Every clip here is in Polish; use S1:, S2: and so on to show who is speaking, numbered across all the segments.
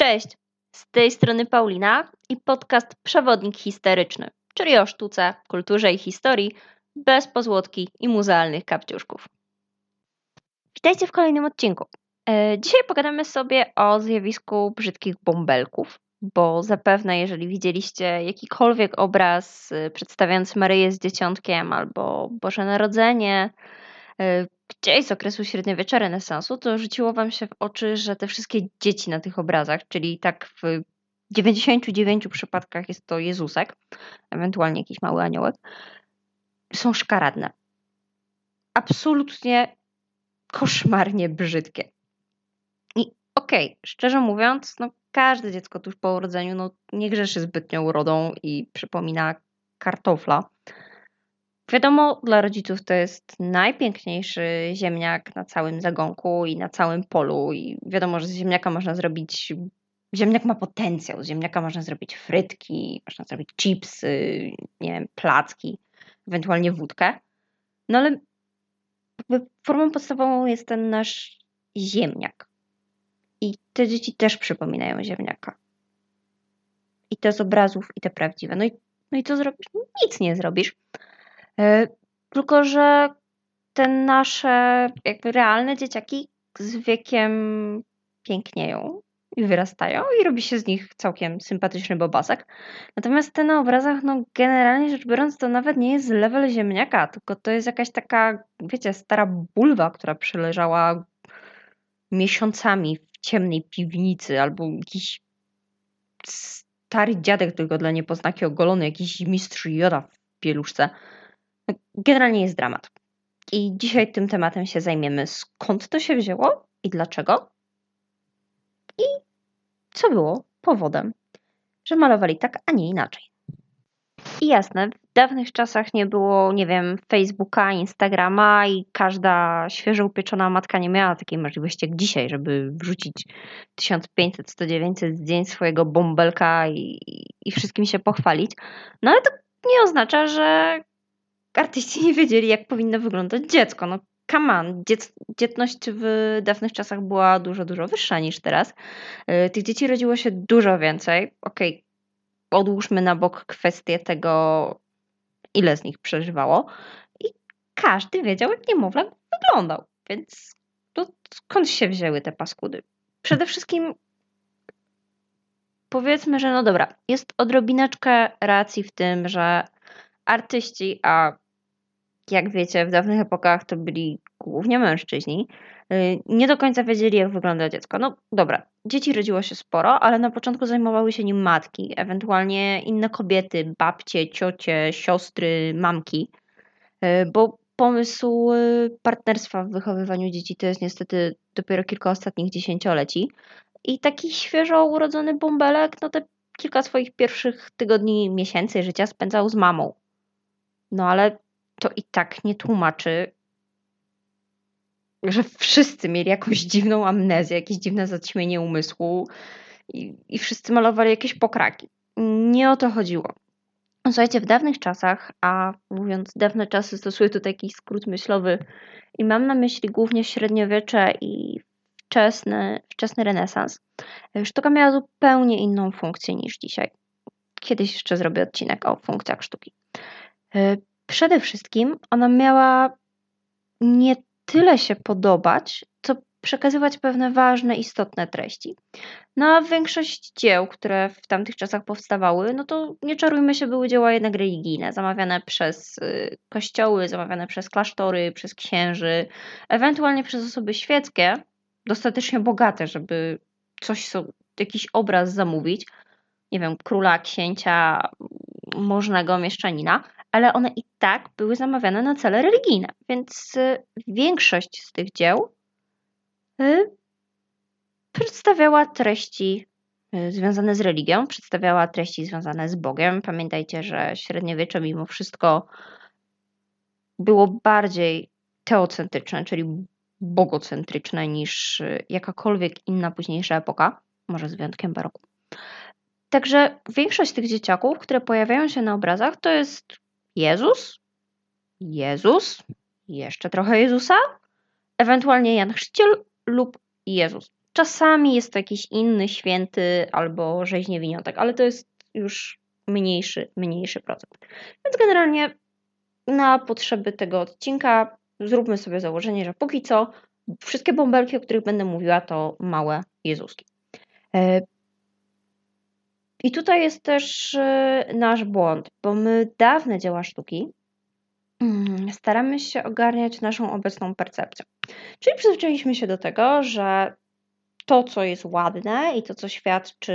S1: Cześć, z tej strony Paulina i podcast Przewodnik Historyczny, czyli o sztuce, kulturze i historii bez pozłotki i muzealnych kapciuszków. Witajcie w kolejnym odcinku. E, dzisiaj pogadamy sobie o zjawisku brzydkich bąbelków, bo zapewne jeżeli widzieliście jakikolwiek obraz e, przedstawiający Maryję z Dzieciątkiem albo Boże Narodzenie, gdzieś z okresu średniowiecza renesansu, to rzuciło wam się w oczy, że te wszystkie dzieci na tych obrazach, czyli tak w 99 przypadkach jest to Jezusek, ewentualnie jakiś mały aniołek, są szkaradne. Absolutnie koszmarnie brzydkie. I okej, okay, szczerze mówiąc, no każde dziecko tuż po urodzeniu no, nie grzeszy zbytnią urodą i przypomina kartofla. Wiadomo, dla rodziców to jest najpiękniejszy ziemniak na całym zagonku i na całym polu. I wiadomo, że z ziemniaka można zrobić. Ziemniak ma potencjał. Z ziemniaka można zrobić frytki, można zrobić chipsy, nie wiem, placki, ewentualnie wódkę. No ale formą podstawową jest ten nasz ziemniak. I te dzieci też przypominają ziemniaka. I te z obrazów, i te prawdziwe. No i, no i co zrobisz? Nic nie zrobisz. E, tylko, że te nasze jakby realne dzieciaki z wiekiem pięknieją i wyrastają i robi się z nich całkiem sympatyczny bobasek. Natomiast te na obrazach, no generalnie rzecz biorąc, to nawet nie jest level ziemniaka, tylko to jest jakaś taka, wiecie, stara bulwa, która przeleżała miesiącami w ciemnej piwnicy albo jakiś stary dziadek tylko dla niepoznaki ogolony, jakiś mistrz joda w pieluszce. Generalnie jest dramat. I dzisiaj tym tematem się zajmiemy. Skąd to się wzięło i dlaczego? I co było powodem, że malowali tak, a nie inaczej. I jasne, w dawnych czasach nie było, nie wiem, Facebooka, Instagrama i każda świeżo upieczona matka nie miała takiej możliwości jak dzisiaj, żeby wrzucić 1500, 100, 900 zdjęć swojego bąbelka i, i wszystkim się pochwalić. No ale to nie oznacza, że artyści nie wiedzieli, jak powinno wyglądać dziecko. No come on, dzietność w dawnych czasach była dużo, dużo wyższa niż teraz. Y, tych dzieci rodziło się dużo więcej. Okej, okay, odłóżmy na bok kwestię tego, ile z nich przeżywało. I każdy wiedział, jak niemowlak wyglądał. Więc to skąd się wzięły te paskudy? Przede wszystkim powiedzmy, że no dobra, jest odrobineczkę racji w tym, że artyści, a jak wiecie, w dawnych epokach to byli głównie mężczyźni, y, nie do końca wiedzieli, jak wygląda dziecko. No dobra, dzieci rodziło się sporo, ale na początku zajmowały się nim matki, ewentualnie inne kobiety, babcie, ciocie, siostry, mamki, y, bo pomysł y, partnerstwa w wychowywaniu dzieci to jest niestety dopiero kilka ostatnich dziesięcioleci. I taki świeżo urodzony bąbelek, no te kilka swoich pierwszych tygodni, miesięcy życia spędzał z mamą. No ale to i tak nie tłumaczy, że wszyscy mieli jakąś dziwną amnezję, jakieś dziwne zaćmienie umysłu i, i wszyscy malowali jakieś pokraki. Nie o to chodziło. Słuchajcie, w dawnych czasach, a mówiąc dawne czasy, stosuję tutaj jakiś skrót myślowy i mam na myśli głównie średniowiecze i wczesny, wczesny renesans, sztuka miała zupełnie inną funkcję niż dzisiaj. Kiedyś jeszcze zrobię odcinek o funkcjach sztuki. Przede wszystkim ona miała nie tyle się podobać, co przekazywać pewne ważne, istotne treści. No a większość dzieł, które w tamtych czasach powstawały, no to nie czarujmy się, były dzieła jednak religijne, zamawiane przez y, kościoły, zamawiane przez klasztory, przez księży, ewentualnie przez osoby świeckie, dostatecznie bogate, żeby coś, jakiś obraz zamówić, nie wiem, króla, księcia, możnego mieszczanina, ale one i tak były zamawiane na cele religijne, więc y, większość z tych dzieł y, przedstawiała treści y, związane z religią, przedstawiała treści związane z Bogiem. Pamiętajcie, że średniowiecze mimo wszystko było bardziej teocentryczne, czyli bogocentryczne niż jakakolwiek inna późniejsza epoka, może z wyjątkiem baroku. Także większość tych dzieciaków, które pojawiają się na obrazach, to jest Jezus, Jezus, jeszcze trochę Jezusa, ewentualnie Jan Chrzciciel lub Jezus. Czasami jest to jakiś inny święty albo rzeźniewiniątek, ale to jest już mniejszy, mniejszy procent. Więc generalnie na potrzeby tego odcinka zróbmy sobie założenie, że póki co wszystkie bąbelki, o których będę mówiła, to małe Jezuski. I tutaj jest też e, nasz błąd, bo my dawne dzieła sztuki mm, staramy się ogarniać naszą obecną percepcję. Czyli przyzwyczailiśmy się do tego, że to, co jest ładne i to, co świadczy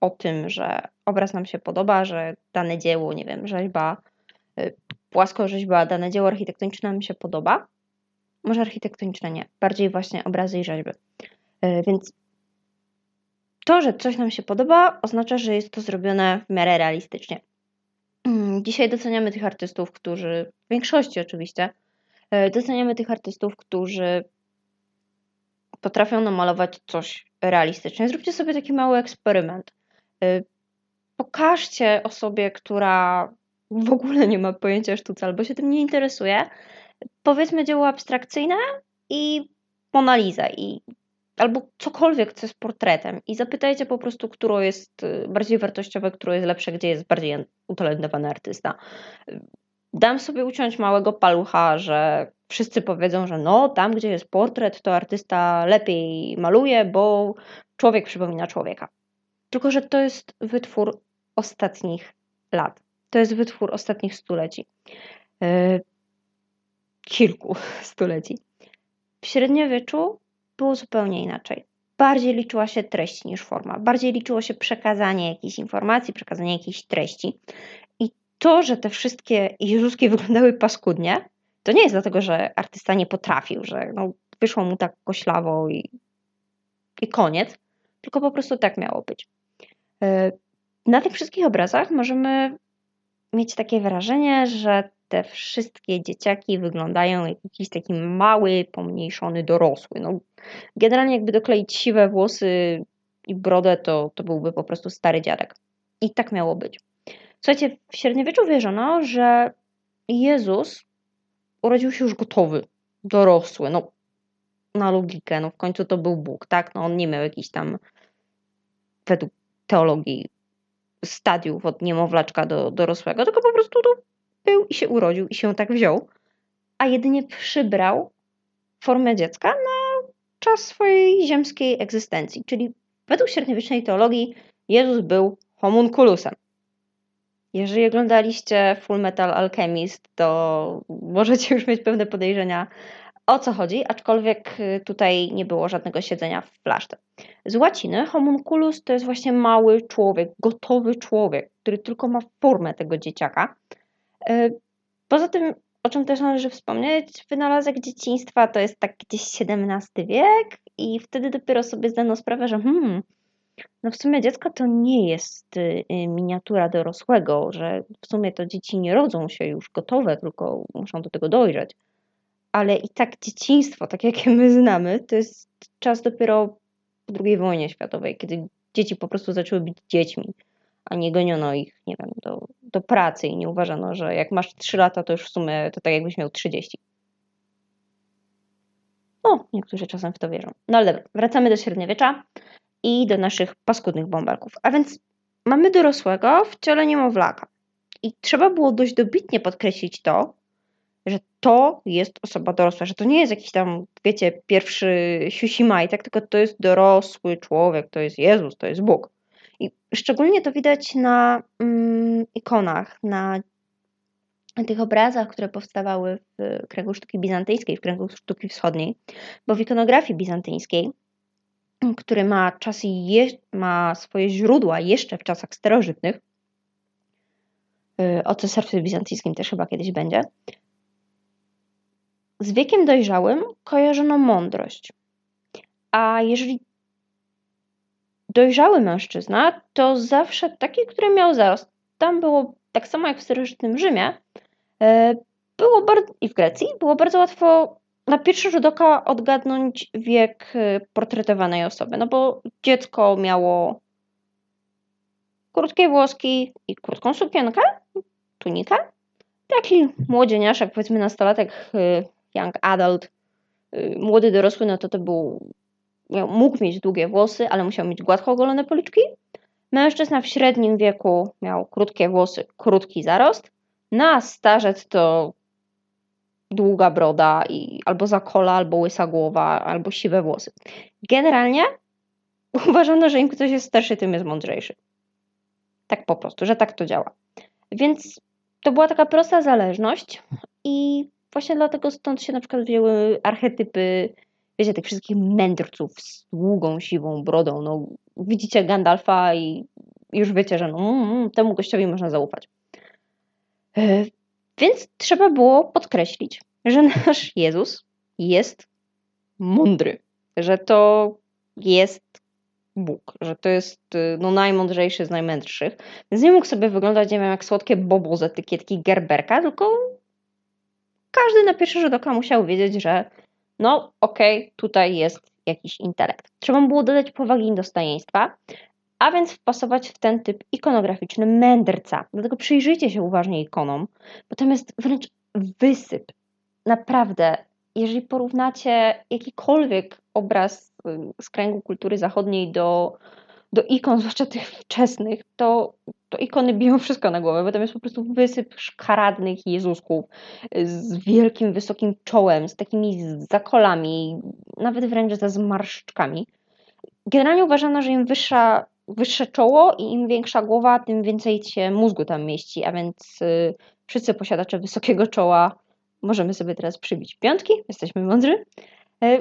S1: o tym, że obraz nam się podoba, że dane dzieło, nie wiem, rzeźba, y, płaskorzeźba, dane dzieło architektoniczne nam się podoba. Może architektoniczne nie, bardziej właśnie obrazy i rzeźby. Y, więc to, że coś nam się podoba, oznacza, że jest to zrobione w miarę realistycznie. Mm, dzisiaj doceniamy tych artystów, którzy, w większości oczywiście, y, doceniamy tych artystów, którzy potrafią namalować coś realistycznie. Zróbcie sobie taki mały eksperyment. Y, pokażcie osobie, która w ogóle nie ma pojęcia sztuce albo się tym nie interesuje, powiedzmy dzieło abstrakcyjne i Mona Lisa i albo cokolwiek, co jest portretem i zapytajcie po prostu, które jest y, bardziej wartościowe, które jest lepsze, gdzie jest bardziej utalentowany artysta. Dam sobie uciąć małego palucha, że wszyscy powiedzą, że no, tam gdzie jest portret, to artysta lepiej maluje, bo człowiek przypomina człowieka. Tylko, że to jest wytwór ostatnich lat. To jest wytwór ostatnich stuleci. Yy, kilku stuleci. W średniowieczu było zupełnie inaczej. Bardziej liczyła się treść niż forma. Bardziej liczyło się przekazanie jakiejś informacji, przekazanie jakiejś treści. I to, że te wszystkie Jezuski wyglądały paskudnie, to nie jest dlatego, że artysta nie potrafił, że no, wyszło mu tak koślawo i, i koniec, tylko po prostu tak miało być. E, na tych wszystkich obrazach możemy mieć takie wrażenie, że te wszystkie dzieciaki wyglądają jak jakiś taki mały, pomniejszony dorosły. No, generalnie jakby dokleić siwe włosy i brodę, to, to byłby po prostu stary dziadek. I tak miało być. Słuchajcie, w średniowieczu wierzono, że Jezus urodził się już gotowy, dorosły, no na logikę, no w końcu to był Bóg, tak? No on nie miał jakiś tam według teologii stadiów od niemowlaczka do dorosłego, tylko po prostu to był i się urodził i się tak wziął, a jedynie przybrał formę dziecka na czas swojej ziemskiej egzystencji. Czyli według średniowiecznej teologii Jezus był homunculusem. Jeżeli oglądaliście Full Metal Alchemist, to możecie już mieć pewne podejrzenia o co chodzi, aczkolwiek y, tutaj nie było żadnego siedzenia w flaszce. Z łaciny homunculus to jest właśnie mały człowiek, gotowy człowiek, który tylko ma formę tego dzieciaka. Y, poza tym, o czym też należy wspomnieć, wynalazek dzieciństwa to jest tak gdzieś XVII wiek i wtedy dopiero sobie zdano sprawę, że hmm, no w sumie dziecko to nie jest y, miniatura dorosłego, że w sumie to dzieci nie rodzą się już gotowe, tylko muszą do tego dojrzeć. Ale i tak dzieciństwo, tak jakie my znamy, to jest czas dopiero po II wojnie światowej, kiedy dzieci po prostu zaczęły być dziećmi, a nie goniono ich, nie wiem, do, do pracy i nie uważano, że jak masz 3 lata, to już w sumie to tak jakbyś miał 30. No, niektórzy czasem w to wierzą. No ale dobra, wracamy do średniowiecza i do naszych paskudnych bąbelków. A więc mamy dorosłego w ciele niemowlaka. I trzeba było dość dobitnie podkreślić to, że to jest osoba dorosła, że to nie jest jakiś tam, wiecie, pierwszy siusimaj, tak? tylko to jest dorosły człowiek, to jest Jezus, to jest Bóg. I szczególnie to widać na mm, ikonach, na tych obrazach, które powstawały w kręgu sztuki bizantyjskiej, w kręgu sztuki wschodniej, bo w ikonografii bizantyjskiej, który ma czasy, je, ma swoje źródła jeszcze w czasach starożytnych, y, o cesarstwie bizantyjskim też chyba kiedyś będzie, z wiekiem dojrzałym kojarzono mądrość. A jeżeli dojrzały mężczyzna, to zawsze taki, który miał zarost. Tam było tak samo jak w starożytnym Rzymie, e, było bardzo, i w Grecji było bardzo łatwo na pierwszy rzut oka odgadnąć wiek e, portretowanej osoby. No bo dziecko miało krótkie włoski i krótką sukienkę, tunikę. Taki młodzieniaszek, powiedzmy nastolatek, e, young adult, młody dorosły, no to to był mógł mieć długie włosy, ale musiał mieć gładko ogolone policzki. Mężczyzna w średnim wieku miał krótkie włosy, krótki zarost. Na starzec to długa broda i albo zakola, albo łysa głowa, albo siwe włosy. Generalnie uważano, że im ktoś jest starszy, tym jest mądrzejszy. Tak po prostu, że tak to działa. Więc to była taka prosta zależność i właśnie dlatego stąd się na przykład wzięły archetypy, wiecie, tych wszystkich mędrców z długą, siwą brodą. No, widzicie Gandalfa i już wiecie, że no, mm, mm temu gościowi można zaufać. E, więc trzeba było podkreślić, że nasz Jezus jest mądry, że to jest Bóg, że to jest y, no, najmądrzejszy z najmędrszych. Więc nie mógł sobie wyglądać, nie wiem, jak słodkie bobo z etykietki Gerberka, tylko każdy na pierwszy rzut oka musiał wiedzieć, że no okej, okay, tutaj jest jakiś intelekt. Trzeba było dodać powagi i dostojeństwa, a więc wpasować w ten typ ikonograficzny mędrca. Dlatego przyjrzyjcie się uważnie ikonom, bo tam jest wręcz wysyp. Naprawdę, jeżeli porównacie jakikolwiek obraz z kręgu kultury zachodniej do, do ikon, zwłaszcza tych wczesnych, to, to ikony biją wszystko na głowę, bo tam jest po prostu wysyp szkaradnych Jezusków z wielkim, wysokim czołem, z takimi zakolami, nawet wręcz ze zmarszczkami. Generalnie uważano, że im wyższa, wyższe czoło i im większa głowa, tym więcej się mózgu tam mieści, a więc y, wszyscy posiadacze wysokiego czoła możemy sobie teraz przybić piątki, jesteśmy mądrzy. E,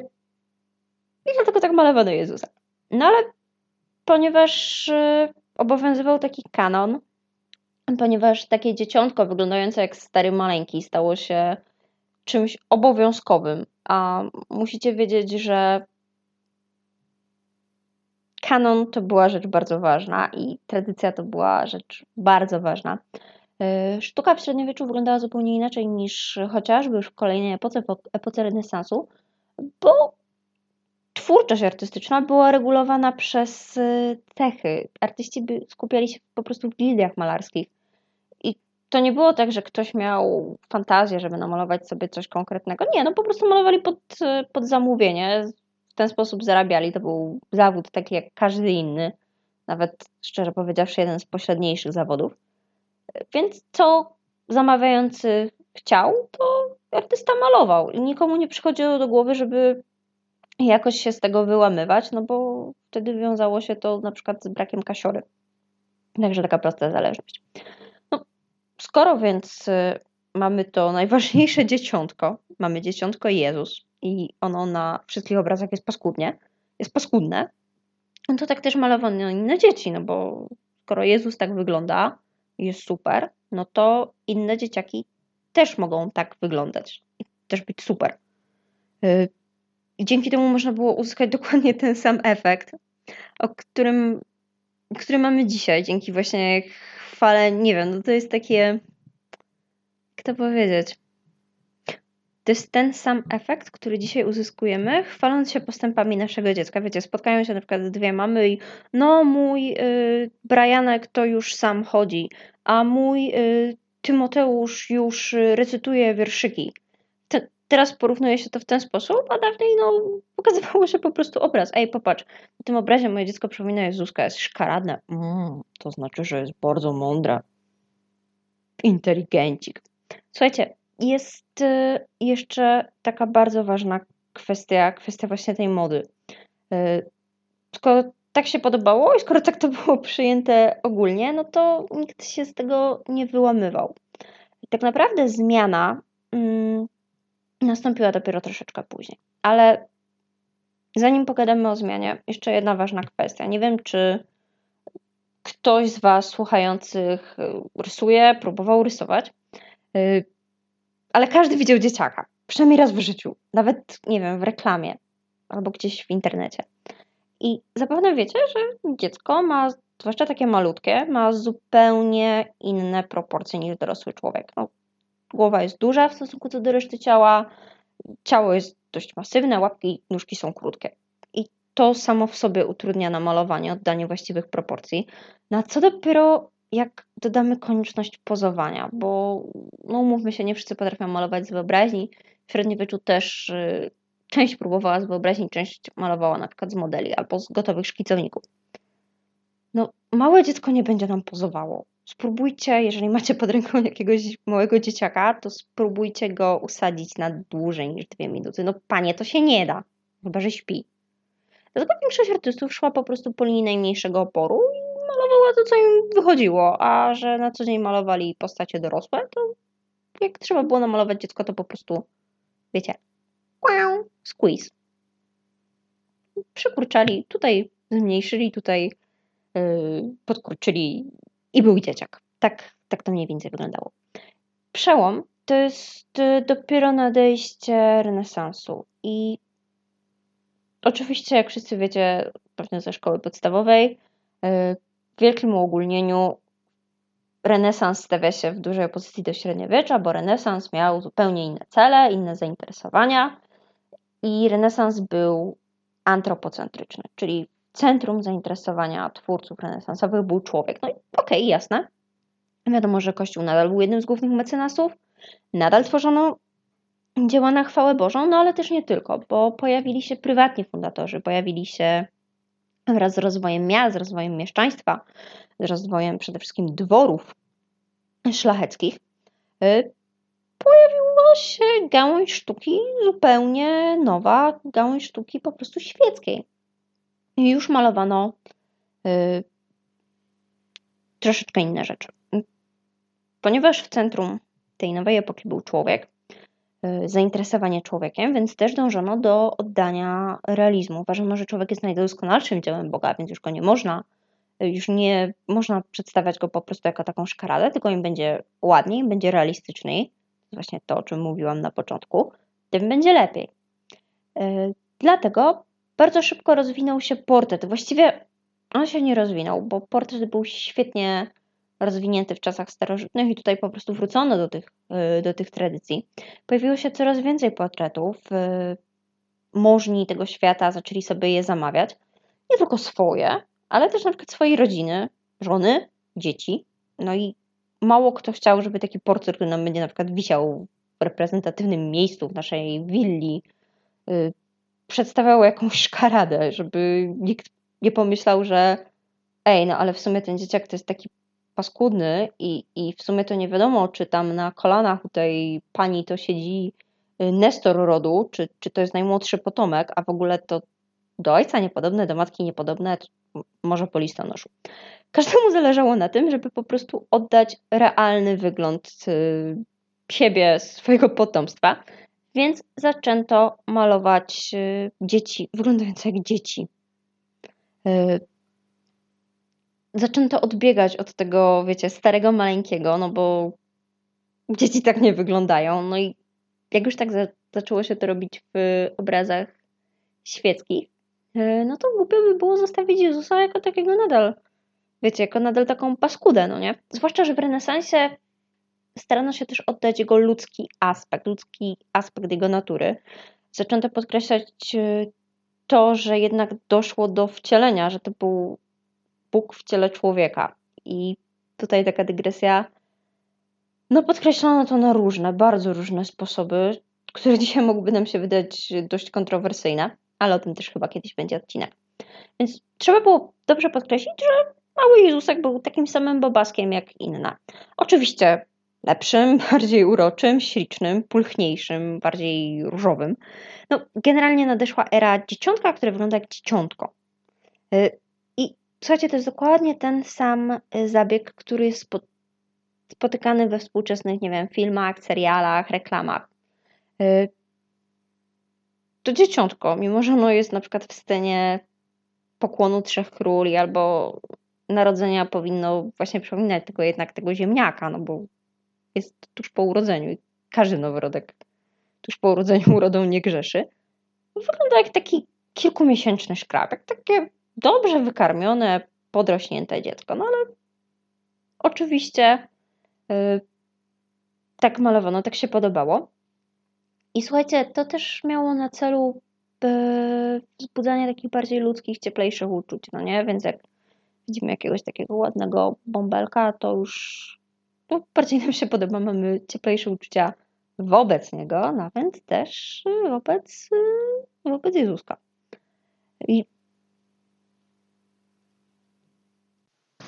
S1: I dlatego tak malowano Jezusa. No ale ponieważ e, obowiązywał taki kanon, ponieważ takie dzieciątko wyglądające jak stary maleńki stało się czymś obowiązkowym, a musicie wiedzieć, że kanon to była rzecz bardzo ważna i tradycja to była rzecz bardzo ważna. E, sztuka w średniowieczu wyglądała zupełnie inaczej niż chociażby już w kolejnej epoce, w epoce renesansu, bo twórczość artystyczna była regulowana przez e, cechy. Artyści skupiali się po prostu w gildiach malarskich. I to nie było tak, że ktoś miał fantazję, żeby namalować sobie coś konkretnego. Nie, no po prostu malowali pod, e, pod zamówienie. W ten sposób zarabiali. To był zawód taki jak każdy inny. Nawet szczerze powiedziawszy, jeden z pośredniejszych zawodów. Więc co zamawiający chciał, to artysta malował. I nikomu nie przychodziło do głowy, żeby jakoś się z tego wyłamywać, no bo wtedy wiązało się to na przykład z brakiem kasiory. Także taka prosta zależność. No, skoro więc y, mamy to najważniejsze dzieciątko, mamy dzieciątko Jezus i ono na wszystkich obrazach jest paskudnie, jest paskudne, no to tak też malowano inne dzieci, no bo skoro Jezus tak wygląda, jest super, no to inne dzieciaki też mogą tak wyglądać i też być super. Y, dzięki temu można było uzyskać dokładnie ten sam efekt, o którym, który mamy dzisiaj, dzięki właśnie chwale, nie wiem, no to jest takie, jak to powiedzieć, to jest ten sam efekt, który dzisiaj uzyskujemy, chwaląc się postępami naszego dziecka. Wiecie, spotkają się na przykład dwie mamy i no mój y, Brianek to już sam chodzi, a mój y, Tymoteusz już recytuje wierszyki. Te, teraz porównuje się to w ten sposób, a dawniej no, pokazywało się po prostu obraz. Ej, popatrz, w tym obrazie moje dziecko przypomina Jezuska, jest szkaradne. Mm, to znaczy, że jest bardzo mądra. Inteligencik. Słuchajcie, jest y, jeszcze taka bardzo ważna kwestia, kwestia właśnie tej mody. Y, skoro tak się podobało i skoro tak to było przyjęte ogólnie, no to nikt się z tego nie wyłamywał. Tak naprawdę zmiana mm, nastąpiła dopiero troszeczkę później. Ale zanim pogadamy o zmianie, jeszcze jedna ważna kwestia. Nie wiem, czy ktoś z Was słuchających rysuje, próbował rysować ale każdy widział dzieciaka. Przynajmniej raz w życiu. Nawet, nie wiem, w reklamie albo gdzieś w internecie. I zapewne wiecie, że dziecko ma, zwłaszcza takie malutkie, ma zupełnie inne proporcje niż dorosły człowiek. No, głowa jest duża w stosunku do reszty ciała, ciało jest dość masywne, łapki i nóżki są krótkie. I to samo w sobie utrudnia namalowanie, oddanie właściwych proporcji. Na co dopiero jak dodamy konieczność pozowania, bo no umówmy się, nie wszyscy potrafią malować z wyobraźni. W średniowieczu też y, część próbowała z wyobraźni, część malowała na przykład z modeli albo z gotowych szkicowników. No, małe dziecko nie będzie nam pozowało. Spróbujcie, jeżeli macie pod ręką jakiegoś małego dzieciaka, to spróbujcie go usadzić na dłużej niż dwie minuty. No, panie, to się nie da, chyba że śpi. Dlatego większość artystów szła po prostu po linii najmniejszego oporu i malowała to, co im wychodziło, a że na co dzień malowali postacie dorosłe, to jak trzeba było namalować dziecko, to po prostu, wiecie, squeeze. Przykurczali, tutaj zmniejszyli, tutaj yy, podkurczyli i był dzieciak. Tak, tak to mniej więcej wyglądało. Przełom to jest y, dopiero nadejście renesansu i oczywiście, jak wszyscy wiecie, pewnie ze szkoły podstawowej, y, w wielkim uogólnieniu renesans stawia się w dużej opozycji do średniowiecza, bo renesans miał zupełnie inne cele, inne zainteresowania i renesans był antropocentryczny, czyli centrum zainteresowania twórców renesansowych był człowiek. No i okej, okay, jasne. Wiadomo, że Kościół nadal był jednym z głównych mecenasów, nadal tworzono dzieła na chwałę Bożą, no ale też nie tylko, bo pojawili się prywatni fundatorzy, pojawili się wraz z rozwojem miast, z rozwojem mieszczaństwa, z rozwojem przede wszystkim dworów szlacheckich, y, pojawiła się gałąź sztuki zupełnie nowa, gałąź sztuki po prostu świeckiej. Już malowano y, troszeczkę inne rzeczy. Ponieważ w centrum tej nowej epoki był człowiek, y, zainteresowanie człowiekiem, więc też dążono do oddania realizmu. Uważano, że człowiek jest najdoskonalszym dziełem Boga, więc już go nie można już nie można przedstawiać go po prostu jako taką szkaradę, tylko im będzie ładniej, będzie realistyczniej. Właśnie to, o czym mówiłam na początku, tym będzie lepiej. Dlatego bardzo szybko rozwinął się portret. Właściwie on się nie rozwinął, bo portret był świetnie rozwinięty w czasach starożytnych i tutaj po prostu wrócono do tych, e, do tych tradycji. Pojawiło się coraz więcej portretów. E, możni tego świata zaczęli sobie je zamawiać. Nie tylko swoje, ale też na przykład swojej rodziny, żony, dzieci. No i mało kto chciał, żeby taki portret, który nam będzie na przykład wisiał w reprezentatywnym miejscu w naszej willi, yy, przedstawiał jakąś szkaradę, żeby nikt nie pomyślał, że ej, no ale w sumie ten dzieciak to jest taki paskudny i, i w sumie to nie wiadomo, czy tam na kolanach u tej pani to siedzi y, Nestor rodu, czy, czy to jest najmłodszy potomek, a w ogóle to do ojca niepodobne, do matki niepodobne, może po listonoszu. Każdemu zależało na tym, żeby po prostu oddać realny wygląd y, siebie, swojego potomstwa, więc zaczęto malować y, dzieci, wyglądające jak dzieci. Y, zaczęto odbiegać od tego, wiecie, starego, maleńkiego, no bo dzieci tak nie wyglądają. No i jak już tak za zaczęło się to robić w obrazach świeckich, E, no to głupio by było zostawić Jezusa jako takiego nadal, wiecie, jako nadal taką paskudę, no nie? Zwłaszcza, że w renesansie starano się też oddać jego ludzki aspekt, ludzki aspekt jego natury. Zaczęto podkreślać e, to, że jednak doszło do wcielenia, że to był Bóg w ciele człowieka. I tutaj taka dygresja. No, podkreślono to na różne, bardzo różne sposoby, które dzisiaj mogłyby nam się wydać dość kontrowersyjne ale o tym też chyba kiedyś będzie odcinek. Więc trzeba było dobrze podkreślić, że mały Jezusek był takim samym bobaskiem jak inne. Oczywiście lepszym, bardziej uroczym, ślicznym, pulchniejszym, bardziej różowym. No, generalnie nadeszła era dzieciątka, które wygląda jak dzieciątko. Y, I słuchajcie, to jest dokładnie ten sam y, zabieg, który jest spotykany we współczesnych, nie wiem, filmach, serialach, reklamach. Y, to dzieciątko, mimo że ono jest na przykład w scenie pokłonu trzech króli albo narodzenia powinno właśnie przypominać tylko jednak tego ziemniaka, no bo jest tuż po urodzeniu i każdy noworodek tuż po urodzeniu urodą nie grzeszy. Wygląda jak taki kilkumiesięczny szkrab, jak takie dobrze wykarmione, podrośnięte dziecko. No ale oczywiście yy, tak malowano, tak się podobało. I słuchajcie, to też miało na celu e, wzbudzanie takich bardziej ludzkich, cieplejszych uczuć, no nie? Więc jak widzimy jakiegoś takiego ładnego bąbelka, to już no, bardziej nam się podoba, mamy cieplejsze uczucia wobec Niego, nawet też wobec, wobec Jezuska. I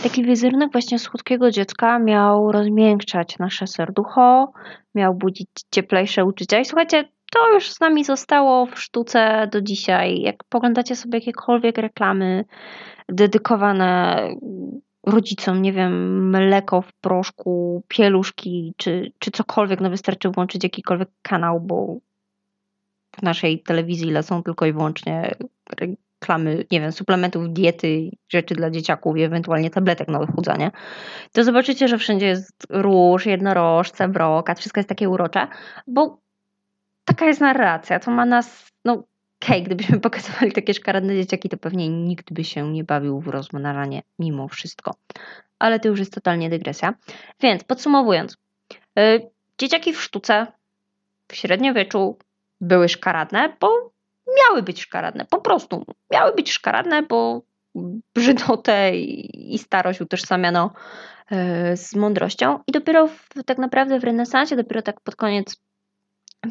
S1: taki wizerunek właśnie słodkiego dziecka miał rozmiękczać nasze serducho, miał budzić cieplejsze uczucia. I słuchajcie, to już z nami zostało w sztuce do dzisiaj. Jak poglądacie sobie jakiekolwiek reklamy dedykowane rodzicom, nie wiem, mleko w proszku, pieluszki czy, czy cokolwiek, no wystarczy włączyć jakikolwiek kanał, bo w naszej telewizji lecą tylko i wyłącznie reklamy, nie wiem, suplementów diety, rzeczy dla dzieciaków i ewentualnie tabletek na odchudzanie, to zobaczycie, że wszędzie jest róż, jednorożce, brokat, wszystko jest takie urocze, bo taka jest narracja, to ma nas, no okej, gdybyśmy pokazywali takie szkaradne dzieciaki, to pewnie nikt by się nie bawił w rozmnażanie mimo wszystko. Ale to już jest totalnie dygresja. Więc podsumowując, yy, dzieciaki w sztuce w średniowieczu były szkaradne, bo miały być szkaradne, po prostu miały być szkaradne, bo brzydotę i starość utożsamiano yy, z mądrością i dopiero w, tak naprawdę w renesansie, dopiero tak pod koniec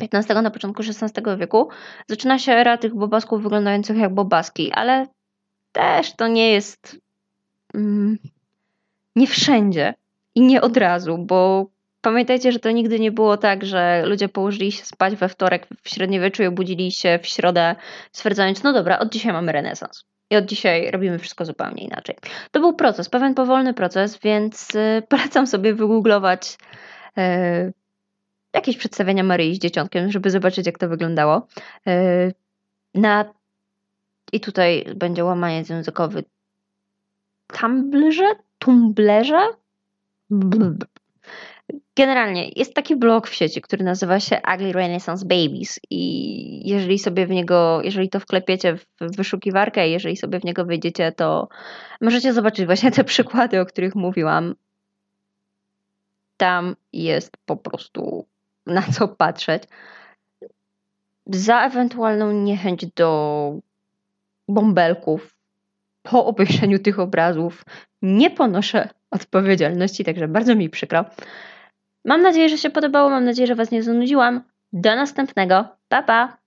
S1: XV, na początku XVI wieku zaczyna się era tych bobasków wyglądających jak bobaski, ale też to nie jest mm, nie wszędzie i nie od razu, bo pamiętajcie, że to nigdy nie było tak, że ludzie położyli się spać we wtorek w średniowieczu i obudzili się w środę stwierdzając, no dobra, od dzisiaj mamy renesans. I od dzisiaj robimy wszystko zupełnie inaczej. To był proces, pewien powolny proces, więc y, polecam sobie wygooglować y, jakieś przedstawienia Maryi z dzieciątkiem, żeby zobaczyć, jak to wyglądało. E, na i tutaj będzie łamaniec językowy. Tumblrze? Tumblerze? Generalnie jest taki blog w sieci, który nazywa się Ugly Renaissance Babies i jeżeli sobie w niego, jeżeli to wklepiecie w wyszukiwarkę, jeżeli sobie w niego wejdziecie, to możecie zobaczyć właśnie te przykłady, o których mówiłam. Tam jest po prostu na co patrzeć. Za ewentualną niechęć do bąbelków po obejrzeniu tych obrazów nie ponoszę odpowiedzialności, także bardzo mi przykro. Mam nadzieję, że się podobało, mam nadzieję, że Was nie zanudziłam. Do następnego. Pa, pa!